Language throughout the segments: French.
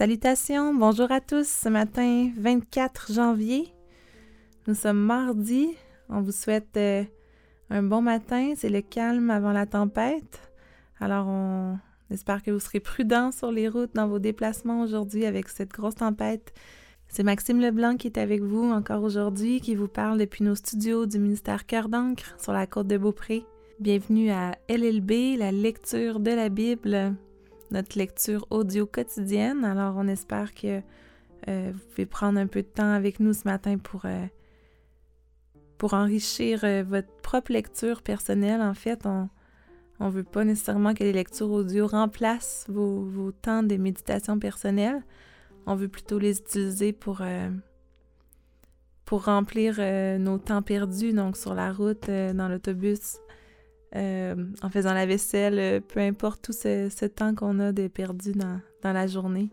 Salutations, bonjour à tous. Ce matin, 24 janvier, nous sommes mardi. On vous souhaite euh, un bon matin. C'est le calme avant la tempête. Alors, on espère que vous serez prudents sur les routes dans vos déplacements aujourd'hui avec cette grosse tempête. C'est Maxime Leblanc qui est avec vous encore aujourd'hui, qui vous parle depuis nos studios du ministère Cœur d'encre sur la côte de Beaupré. Bienvenue à LLB, la lecture de la Bible notre lecture audio quotidienne. Alors, on espère que euh, vous pouvez prendre un peu de temps avec nous ce matin pour, euh, enrichir euh, votre propre lecture personnelle. En fait, on ne veut pas nécessairement que les lectures audio remplacent vos, vos temps de méditation personnelle. On veut plutôt les utiliser pour, pour remplir nos temps perdus, donc sur la route, dans l'autobus, euh, en faisant la vaisselle, euh, peu importe tout ce, temps qu'on a de perdu dans, la journée.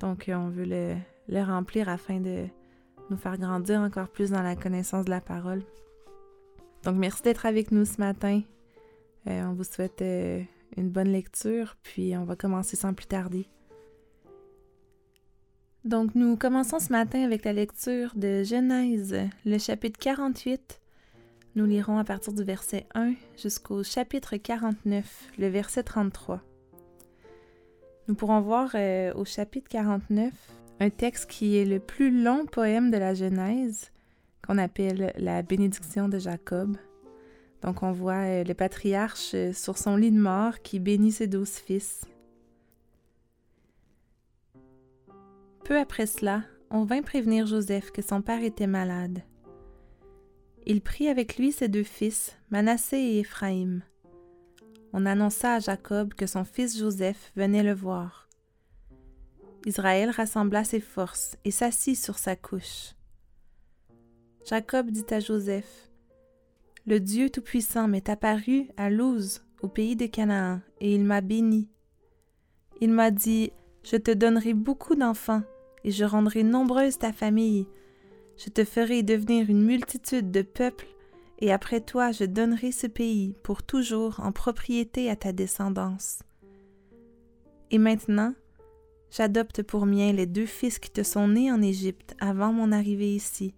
Donc, euh, on veut le, le, remplir afin de nous faire grandir encore plus dans la connaissance de la parole. Donc, merci d'être avec nous ce matin. on vous souhaite une bonne lecture, puis on va commencer sans plus tarder. Donc, nous commençons ce matin avec la lecture de Genèse, le chapitre 48, nous lirons à partir du verset 1 jusqu'au chapitre 49, le verset 33. Nous pourrons voir euh, au chapitre 49 un texte qui est le plus long poème de la Genèse, qu'on appelle la bénédiction de Jacob. Donc on voit euh, le patriarche euh, sur son lit de mort qui bénit ses douze fils. Peu après cela, on vint prévenir Joseph que son père était malade. Il prit avec lui ses deux fils, Manassé et Éphraïm. On annonça à Jacob que son fils Joseph venait le voir. Israël rassembla ses forces et s'assit sur sa couche. Jacob dit à Joseph, Le Dieu Tout-Puissant m'est apparu à Luz, au pays de Canaan, et il m'a béni. Il m'a dit, Je te donnerai beaucoup d'enfants, et je rendrai nombreuse ta famille, je te ferai devenir une multitude de peuples, et après toi je donnerai ce pays pour toujours en propriété à ta descendance. Et maintenant, j'adopte pour mien les deux fils qui te sont nés en Égypte avant mon arrivée ici.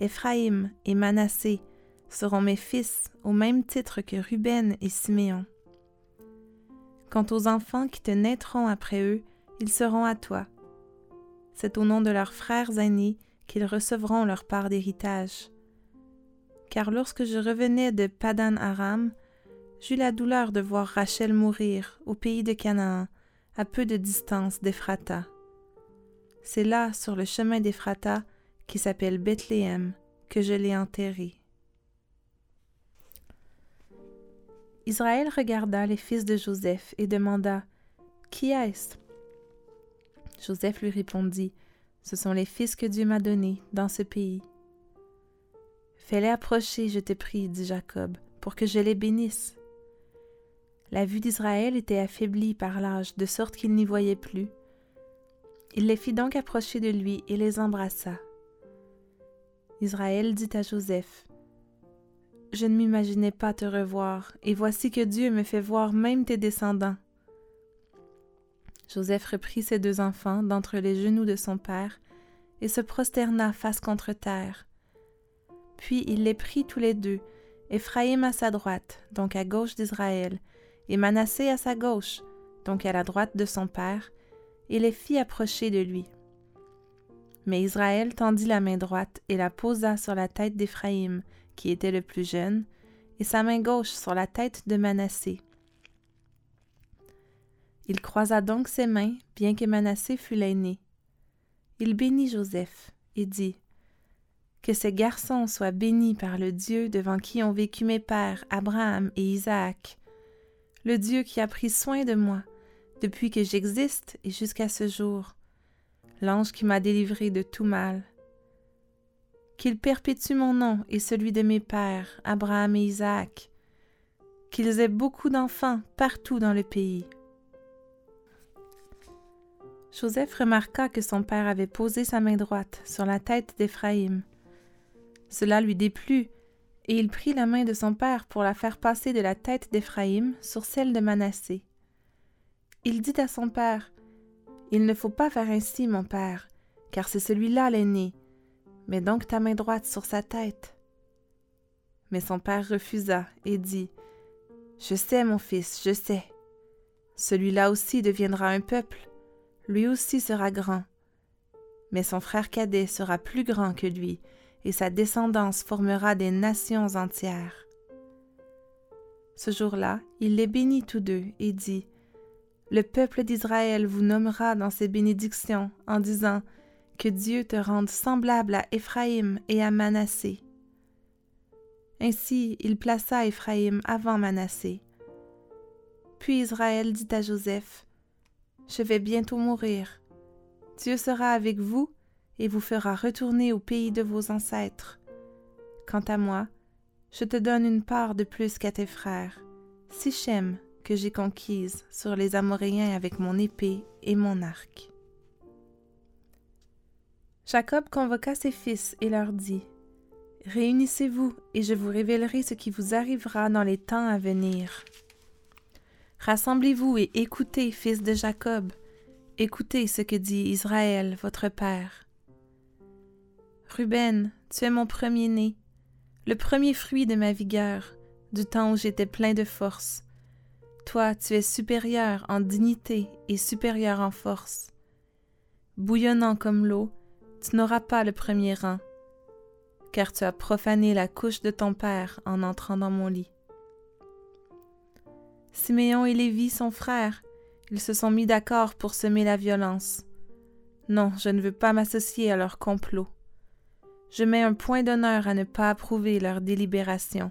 Éphraïm et Manassé seront mes fils au même titre que Ruben et Siméon. Quant aux enfants qui te naîtront après eux, ils seront à toi. C'est au nom de leurs frères aînés qu'ils recevront leur part d'héritage. Car lorsque je revenais de Padan Aram, j'eus la douleur de voir Rachel mourir au pays de Canaan, à peu de distance d'Ephrata. C'est là, sur le chemin d'Ephrata, qui s'appelle Bethléem, que je l'ai enterrée. Israël regarda les fils de Joseph et demanda Qui est-ce? Joseph lui répondit ce sont les fils que Dieu m'a donnés dans ce pays. Fais-les approcher, je te prie, dit Jacob, pour que je les bénisse. La vue d'Israël était affaiblie par l'âge, de sorte qu'il n'y voyait plus. Il les fit donc approcher de lui et les embrassa. Israël dit à Joseph, Je ne m'imaginais pas te revoir, et voici que Dieu me fait voir même tes descendants. Joseph reprit ses deux enfants d'entre les genoux de son père et se prosterna face contre terre. Puis il les prit tous les deux, Éphraïm à sa droite, donc à gauche d'Israël, et Manassé à sa gauche, donc à la droite de son père, et les fit approcher de lui. Mais Israël tendit la main droite et la posa sur la tête d'Éphraïm, qui était le plus jeune, et sa main gauche sur la tête de Manassé. Il croisa donc ses mains, bien que Manassé fût l'aîné. Il bénit Joseph et dit Que ce garçon soit béni par le Dieu devant qui ont vécu mes pères Abraham et Isaac, le Dieu qui a pris soin de moi depuis que j'existe et jusqu'à ce jour, l'ange qui m'a délivré de tout mal. Qu'il perpétue mon nom et celui de mes pères, Abraham et Isaac, qu'ils aient beaucoup d'enfants partout dans le pays. Joseph remarqua que son père avait posé sa main droite sur la tête d'Éphraïm. Cela lui déplut, et il prit la main de son père pour la faire passer de la tête d'Éphraïm sur celle de Manassé. Il dit à son père Il ne faut pas faire ainsi, mon père, car c'est celui-là l'aîné. Mets donc ta main droite sur sa tête. Mais son père refusa et dit Je sais, mon fils, je sais. Celui-là aussi deviendra un peuple, lui aussi sera grand. Mais son frère cadet sera plus grand que lui, et sa descendance formera des nations entières. Ce jour-là, il les bénit tous deux et dit Le peuple d'Israël vous nommera dans ses bénédictions en disant Que Dieu te rende semblable à Éphraïm et à Manassé. Ainsi, il plaça Éphraïm avant Manassé. Puis Israël dit à Joseph Je vais bientôt mourir. Dieu sera avec vous et vous fera retourner au pays de vos ancêtres. Quant à moi, je te donne une part de plus qu'à tes frères, Sichem, que j'ai conquise sur les Amoréens avec mon épée et mon arc. Jacob convoqua ses fils et leur dit Réunissez-vous, et je vous révélerai ce qui vous arrivera dans les temps à venir. Rassemblez-vous et écoutez, fils de Jacob, écoutez ce que dit Israël, votre père. Ruben, tu es mon premier-né, le premier fruit de ma vigueur, du temps où j'étais plein de force. Toi, tu es supérieur en dignité et supérieur en force. Bouillonnant comme l'eau, tu n'auras pas le premier rang, car tu as profané la couche de ton père en entrant dans mon lit. Siméon et Lévi sont frères, ils se sont mis d'accord pour semer la violence. Non, je ne veux pas m'associer à leur complot je mets un point d'honneur à ne pas approuver leur délibération.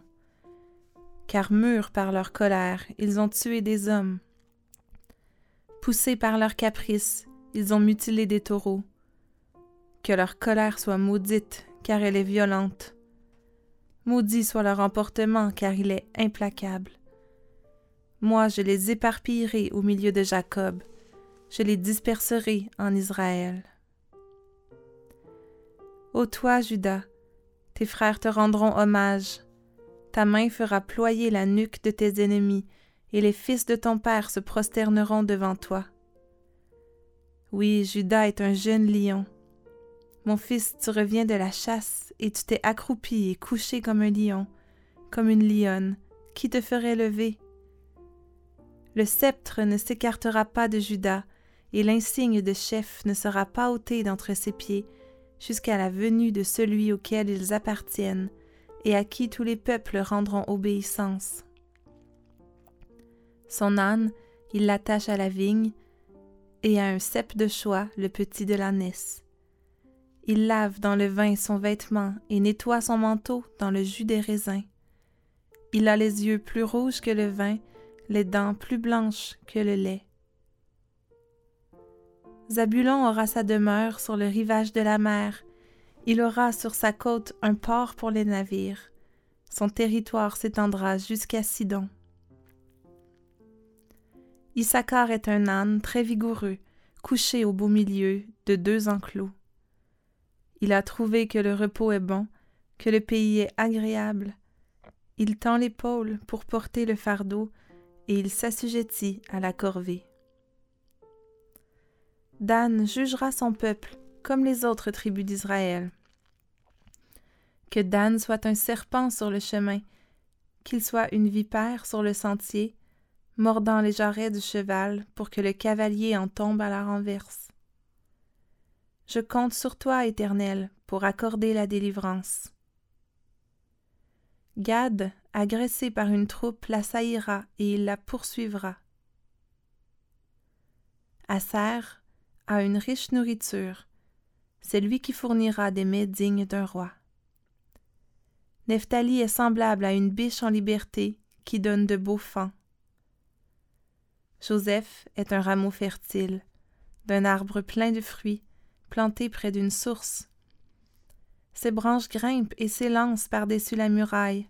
Car mûrs par leur colère, ils ont tué des hommes. Poussés par leur caprice, ils ont mutilé des taureaux. Que leur colère soit maudite, car elle est violente. Maudit soit leur emportement, car il est implacable. Moi, je les éparpillerai au milieu de Jacob, je les disperserai en Israël. Ô toi, Judas, tes frères te rendront hommage. Ta main fera ployer la nuque de tes ennemis, et les fils de ton père se prosterneront devant toi. Oui, Judas est un jeune lion. Mon fils, tu reviens de la chasse, et tu t'es accroupi et couché comme un lion, comme une lionne. Qui te ferait lever? Le sceptre ne s'écartera pas de Judas, et l'insigne de chef ne sera pas ôté d'entre ses pieds, jusqu'à la venue de celui auquel ils appartiennent et à qui tous les peuples rendront obéissance. Son âne, il l'attache à la vigne, et à un cep de choix le petit de l'ânesse. Il lave dans le vin son vêtement et nettoie son manteau dans le jus des raisins. Il a les yeux plus rouges que le vin, les dents plus blanches que le lait. Zabulon aura sa demeure sur le rivage de la mer. Il aura sur sa côte un port pour les navires. Son territoire s'étendra jusqu'à Sidon. Issachar est un âne très vigoureux, couché au beau milieu de deux enclos. Il a trouvé que le repos est bon, que le pays est agréable. Il tend l'épaule pour porter le fardeau, et il s'assujettit à la corvée. Dan jugera son peuple comme les autres tribus d'Israël. Que Dan soit un serpent sur le chemin, qu'il soit une vipère sur le sentier, mordant les jarrets du cheval pour que le cavalier en tombe à la renverse. Je compte sur toi, Éternel, pour accorder la délivrance. Gad, agressé par une troupe, l'assaillira et il la poursuivra. Asser, à une riche nourriture. C'est lui qui fournira des mets dignes d'un roi. Nephtali est semblable à une biche en liberté qui donne de beaux fans. Joseph est un rameau fertile, d'un arbre plein de fruits, planté près d'une source. Ses branches grimpent et s'élancent par-dessus la muraille.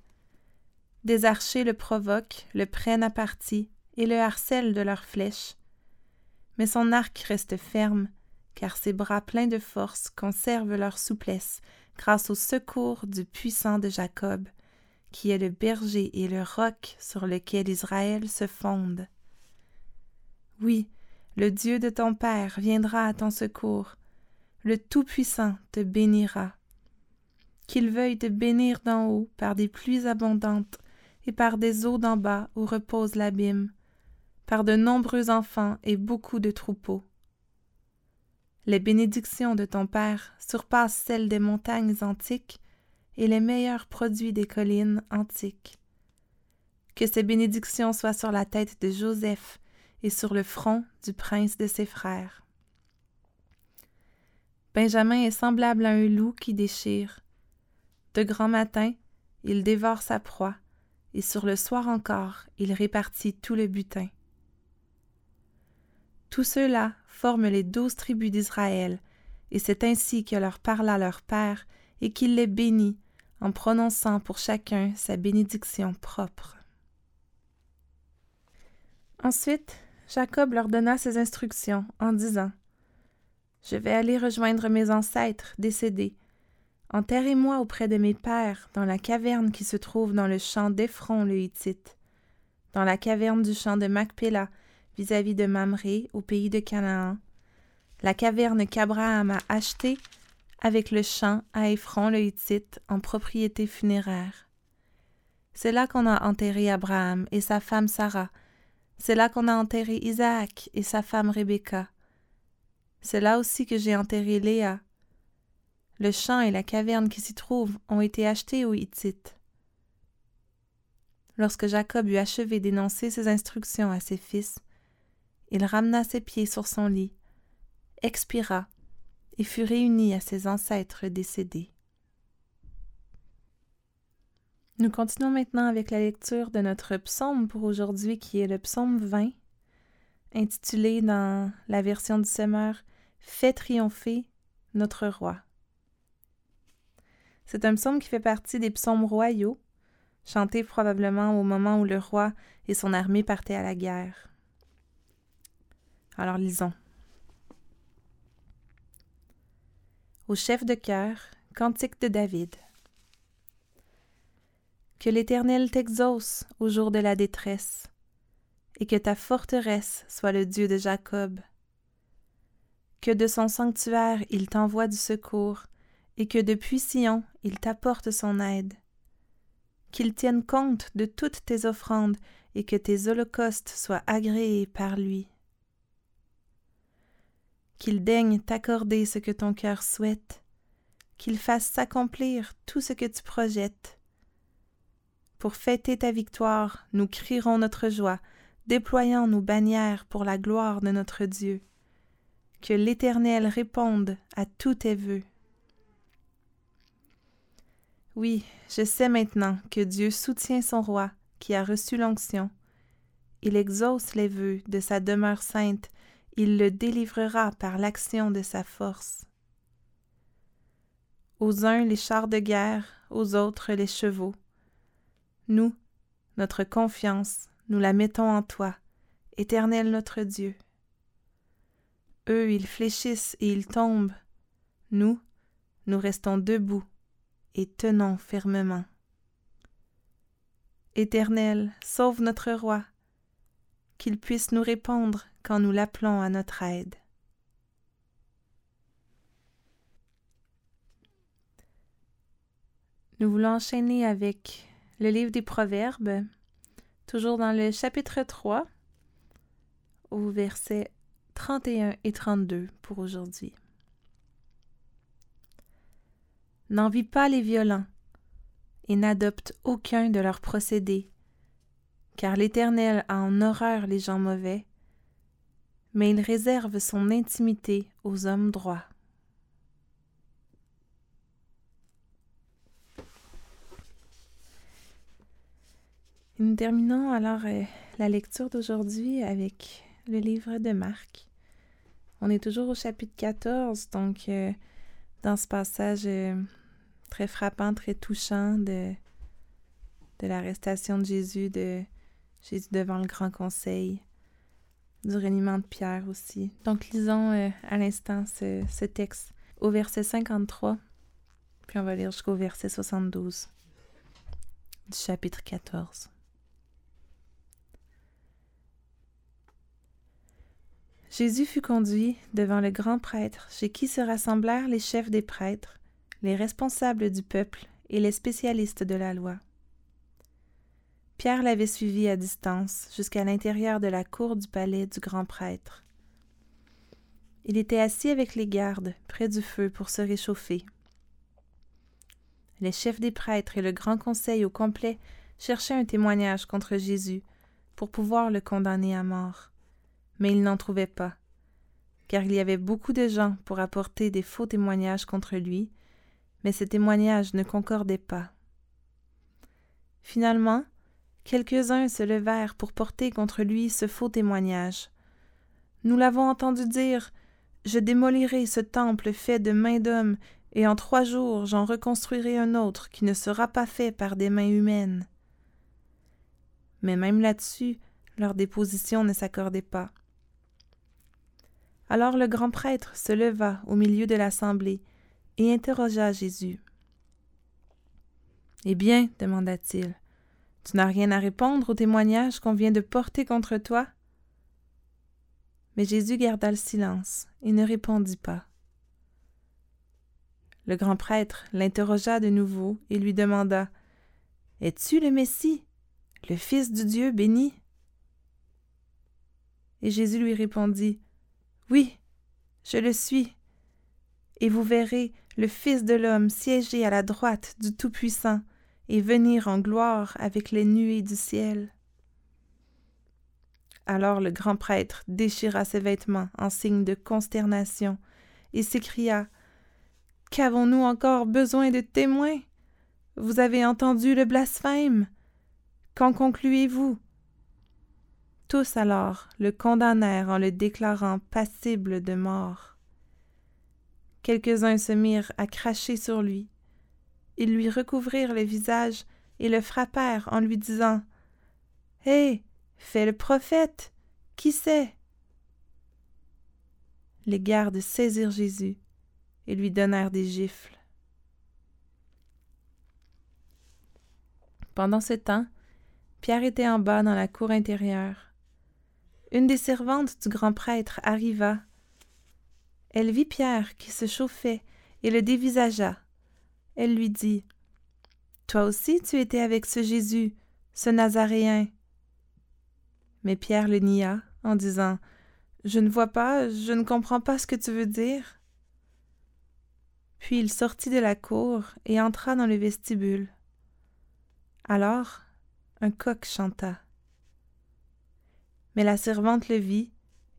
Des archers le provoquent, le prennent à partie et le harcèlent de leurs flèches mais son arc reste ferme, car ses bras pleins de force conservent leur souplesse grâce au secours du puissant de Jacob, qui est le berger et le roc sur lequel Israël se fonde. Oui, Le Dieu de ton Père viendra à ton secours. Le Tout-Puissant te bénira. Qu'il veuille te bénir d'en haut par des pluies abondantes et par des eaux d'en bas où repose l'abîme, par de nombreux enfants et beaucoup de troupeaux. Les bénédictions de ton Père surpassent celles des montagnes antiques et les meilleurs produits des collines antiques. Que ces bénédictions soient sur la tête de Joseph et sur le front du prince de ses frères. Benjamin est semblable à un loup qui déchire. De grand matin, il dévore sa proie, et sur le soir encore, il répartit tout le butin. Tous ceux-là forment les douze tribus d'Israël, et c'est ainsi que leur parla leur Père, et qu'il les bénit, en prononçant pour chacun sa bénédiction propre. Ensuite, Jacob leur donna ses instructions en disant Je vais aller rejoindre mes ancêtres décédés. Enterrez-moi auprès de mes pères dans la caverne qui se trouve dans le champ d'Ephron le Hittite, dans la caverne du champ de Macpéla vis-à-vis de Mamré au pays de Canaan, la caverne qu'Abraham a achetée avec le champ à Ephron le Hittite en propriété funéraire. C'est là qu'on a enterré Abraham et sa femme Sarah, c'est là qu'on a enterré Isaac et sa femme Rebecca. C'est là aussi que j'ai enterré Léa. Le champ et la caverne qui s'y trouvent ont été achetés aux Hittites. Lorsque Jacob eut achevé d'énoncer ses instructions à ses fils, il ramena ses pieds sur son lit, expira et fut réuni à ses ancêtres décédés. Nous continuons maintenant avec la lecture de notre psaume pour aujourd'hui qui est le psaume 20, intitulé dans la version du Semeur Fais triompher notre roi. C'est un psaume qui fait partie des psaumes royaux, chantés probablement au moment où le roi et son armée partaient à la guerre. Alors lisons. Au chef de cœur, cantique de David. Que l'Éternel t'exauce au jour de la détresse, et que ta forteresse soit le Dieu de Jacob. Que de son sanctuaire il t'envoie du secours, et que depuis Sion il t'apporte son aide. Qu'il tienne compte de toutes tes offrandes, et que tes holocaustes soient agréés par lui. Qu'il daigne t'accorder ce que ton cœur souhaite, qu'il fasse s'accomplir tout ce que tu projettes pour fêter ta victoire, nous crierons notre joie, déployant nos bannières pour la gloire de notre Dieu. Que l'Éternel réponde à tous tes vœux. Oui, je sais maintenant que Dieu soutient son roi qui a reçu l'onction. Il exauce les vœux de sa demeure sainte, il le délivrera par l'action de sa force. Aux uns les chars de guerre, aux autres les chevaux. Nous, notre confiance, nous la mettons en toi, éternel notre Dieu. Eux, ils fléchissent et ils tombent. Nous, nous restons debout et tenons fermement. Éternel, sauve notre roi, qu'il puisse nous répondre quand nous l'appelons à notre aide. Nous voulons enchaîner avec le livre des Proverbes, toujours dans le chapitre 3, au verset 31 et 32 pour aujourd'hui. N'envie pas les violents et n'adopte aucun de leurs procédés, car l'Éternel a en horreur les gens mauvais, mais il réserve son intimité aux hommes droits. nous terminons alors euh, la lecture d'aujourd'hui avec le livre de Marc. On est toujours au chapitre 14, donc euh, dans ce passage euh, très frappant, très touchant de, de l'arrestation de Jésus, de Jésus devant le grand conseil, du reniement de Pierre aussi. Donc lisons à l'instant ce texte au verset 53, puis on va lire jusqu'au verset 72 du chapitre 14. Jésus fut conduit devant le grand prêtre, chez qui se rassemblèrent les chefs des prêtres, les responsables du peuple et les spécialistes de la loi. Pierre l'avait suivi à distance jusqu'à l'intérieur de la cour du palais du grand prêtre. Il était assis avec les gardes près du feu pour se réchauffer. Les chefs des prêtres et le grand conseil au complet cherchaient un témoignage contre Jésus pour pouvoir le condamner à mort mais il n'en trouvait pas, car il y avait beaucoup de gens pour apporter des faux témoignages contre lui, mais ces témoignages ne concordaient pas. Finalement, quelques-uns se levèrent pour porter contre lui ce faux témoignage. Nous l'avons entendu dire Je démolirai ce temple fait de mains d'hommes, et en trois jours j'en reconstruirai un autre qui ne sera pas fait par des mains humaines. Mais même là-dessus, leur déposition ne s'accordait pas. Alors le grand prêtre se leva au milieu de l'assemblée et interrogea Jésus. Eh bien, demanda-t-il, tu n'as rien à répondre au témoignage qu'on vient de porter contre toi? Mais Jésus garda le silence et ne répondit pas. Le grand prêtre l'interrogea de nouveau et lui demanda Es-tu le Messie, le Fils du Dieu béni Et Jésus lui répondit oui, je le suis. Et vous verrez le Fils de l'homme siéger à la droite du Tout-Puissant et venir en gloire avec les nuées du ciel. Alors le grand prêtre déchira ses vêtements en signe de consternation et s'écria Qu'avons-nous encore besoin de témoins? Vous avez entendu le blasphème. Qu'en concluez-vous tous alors le condamnèrent en le déclarant passible de mort. Quelques-uns se mirent à cracher sur lui. Ils lui recouvrirent le visage et le frappèrent en lui disant Hé, fais le prophète, qui sait Les gardes saisirent Jésus et lui donnèrent des gifles. Pendant ce temps, Pierre était en bas dans la cour intérieure. Une des servantes du grand prêtre arriva. Elle vit Pierre qui se chauffait et le dévisagea. Elle lui dit Toi aussi tu étais avec ce Jésus, ce Nazaréen. Mais Pierre le nia en disant Je ne vois pas, je ne comprends pas ce que tu veux dire. Puis il sortit de la cour et entra dans le vestibule. Alors un coq chanta. Mais la servante le vit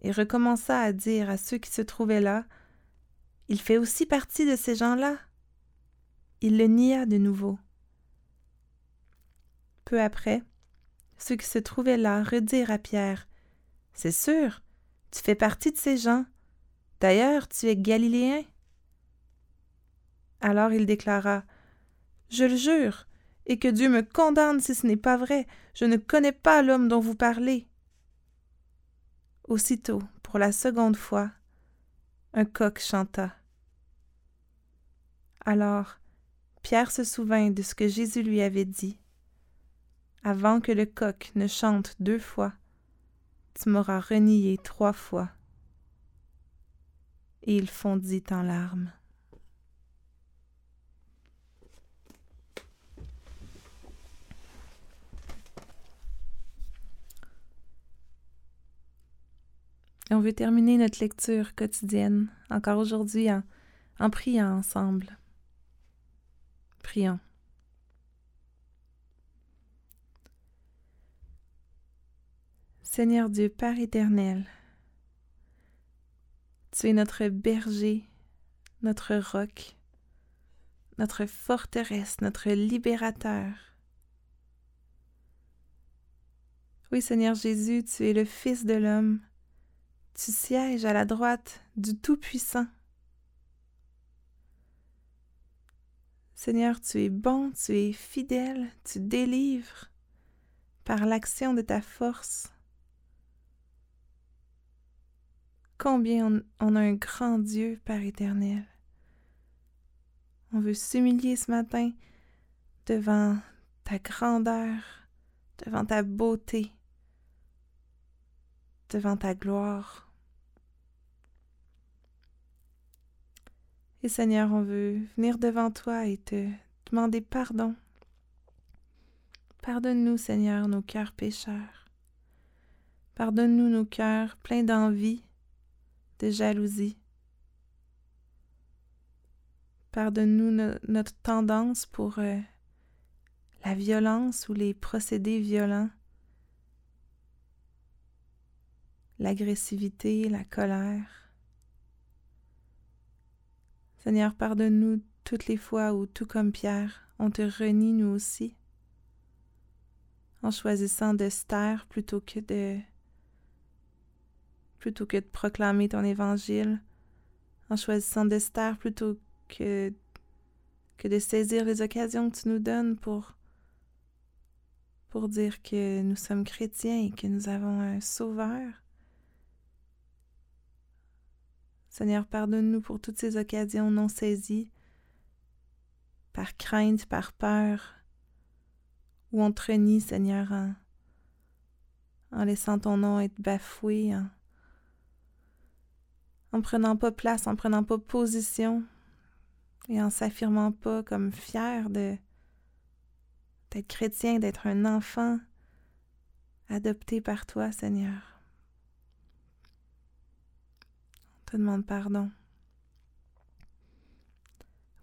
et recommença à dire à ceux qui se trouvaient là Il fait aussi partie de ces gens-là. Il le nia de nouveau. Peu après, ceux qui se trouvaient là redirent à Pierre C'est sûr, tu fais partie de ces gens. D'ailleurs, tu es galiléen. Alors il déclara Je le jure, et que Dieu me condamne si ce n'est pas vrai. Je ne connais pas l'homme dont vous parlez. Aussitôt, pour la seconde fois, un coq chanta. Alors, Pierre se souvint de ce que Jésus lui avait dit. Avant que le coq ne chante deux fois, tu m'auras renié trois fois. Et il fondit en larmes. Et on veut terminer notre lecture quotidienne, encore aujourd'hui, en, priant ensemble. Prions. Seigneur Dieu, Père éternel, tu es notre berger, notre roc, notre forteresse, notre libérateur. Oui, Seigneur Jésus, tu es le Fils de l'homme, tu sièges à la droite du Tout-Puissant. Seigneur, tu es bon, tu es fidèle, tu délivres par l'action de ta force. Combien on, a un grand Dieu, Père éternel. On veut s'humilier ce matin devant ta grandeur, devant ta beauté, devant ta gloire. Et Seigneur, on veut venir devant toi et te demander pardon. Pardonne-nous, Seigneur, nos cœurs pécheurs. Pardonne-nous nos cœurs pleins d'envie, de jalousie. Pardonne-nous notre tendance pour euh, la violence ou les procédés violents, l'agressivité, la colère. Seigneur, pardonne-nous toutes les fois où, tout comme Pierre, on te renie nous aussi, en choisissant de plutôt que de plutôt proclamer ton évangile, en choisissant de plutôt que, que de saisir les occasions que tu nous donnes pour, pour dire que nous sommes chrétiens et que nous avons un sauveur. Seigneur, pardonne-nous pour toutes ces occasions non saisies, par crainte, par peur, ou on te Seigneur, en, en laissant ton nom être bafoué, en, en prenant pas place, en prenant pas position et en s'affirmant pas comme fier de d'être chrétien, d'être un enfant adopté par toi, Seigneur. On te demande pardon.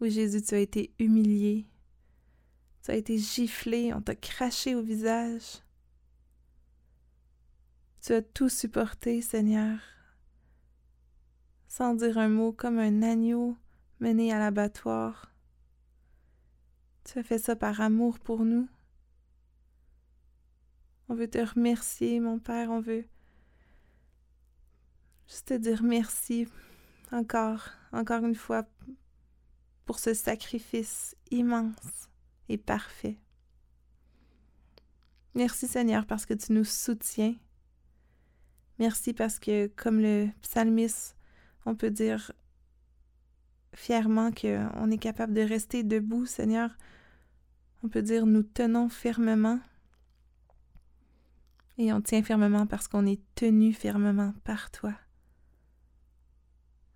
Oui, Jésus, tu as été humilié. Tu as été giflé, on t'a craché au visage. Tu as tout supporté, Seigneur sans dire un mot comme un agneau mené à l'abattoir. Tu as fait ça par amour pour nous. On veut te remercier, mon Père, on veut juste te dire merci encore, encore une fois, pour ce sacrifice immense et parfait. Merci Seigneur parce que tu nous soutiens. Merci parce que, comme le psalmiste on peut dire fièrement qu'on est capable de rester debout, Seigneur. On peut dire nous tenons fermement. Et on tient fermement parce qu'on est tenu fermement par toi.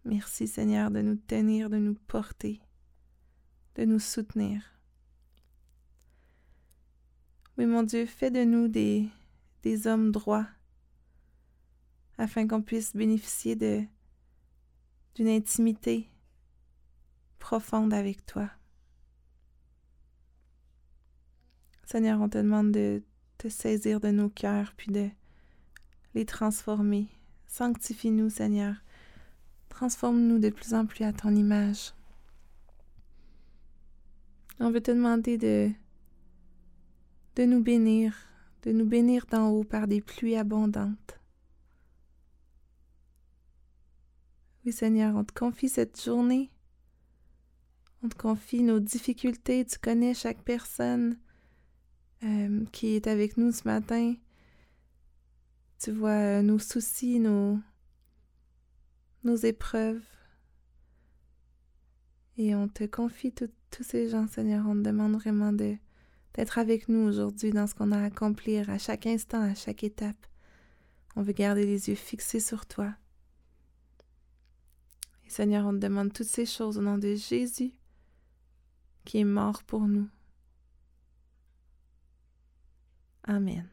Merci Seigneur de nous tenir, de nous porter, de nous soutenir. Oui, mon Dieu, fais de nous des, hommes droits afin qu'on puisse bénéficier d'une intimité profonde avec toi. Seigneur, on te demande de te saisir de nos cœurs, puis de les transformer. Sanctifie-nous, Seigneur. Transforme-nous de plus en plus à ton image. On veut te demander de, de nous bénir, de nous bénir d'en haut par des pluies abondantes. Oui, Seigneur, on te confie cette journée. On te confie nos difficultés. Tu connais chaque personne euh, qui est avec nous ce matin. Tu vois nos soucis, nos, nos épreuves. Et on te confie tous ces gens, Seigneur. On te demande vraiment d'être avec nous aujourd'hui dans ce qu'on a à accomplir à chaque instant, à chaque étape. On veut garder les yeux fixés sur toi. Seigneur, on te demande toutes ces choses au nom de Jésus qui est mort pour nous. Amen.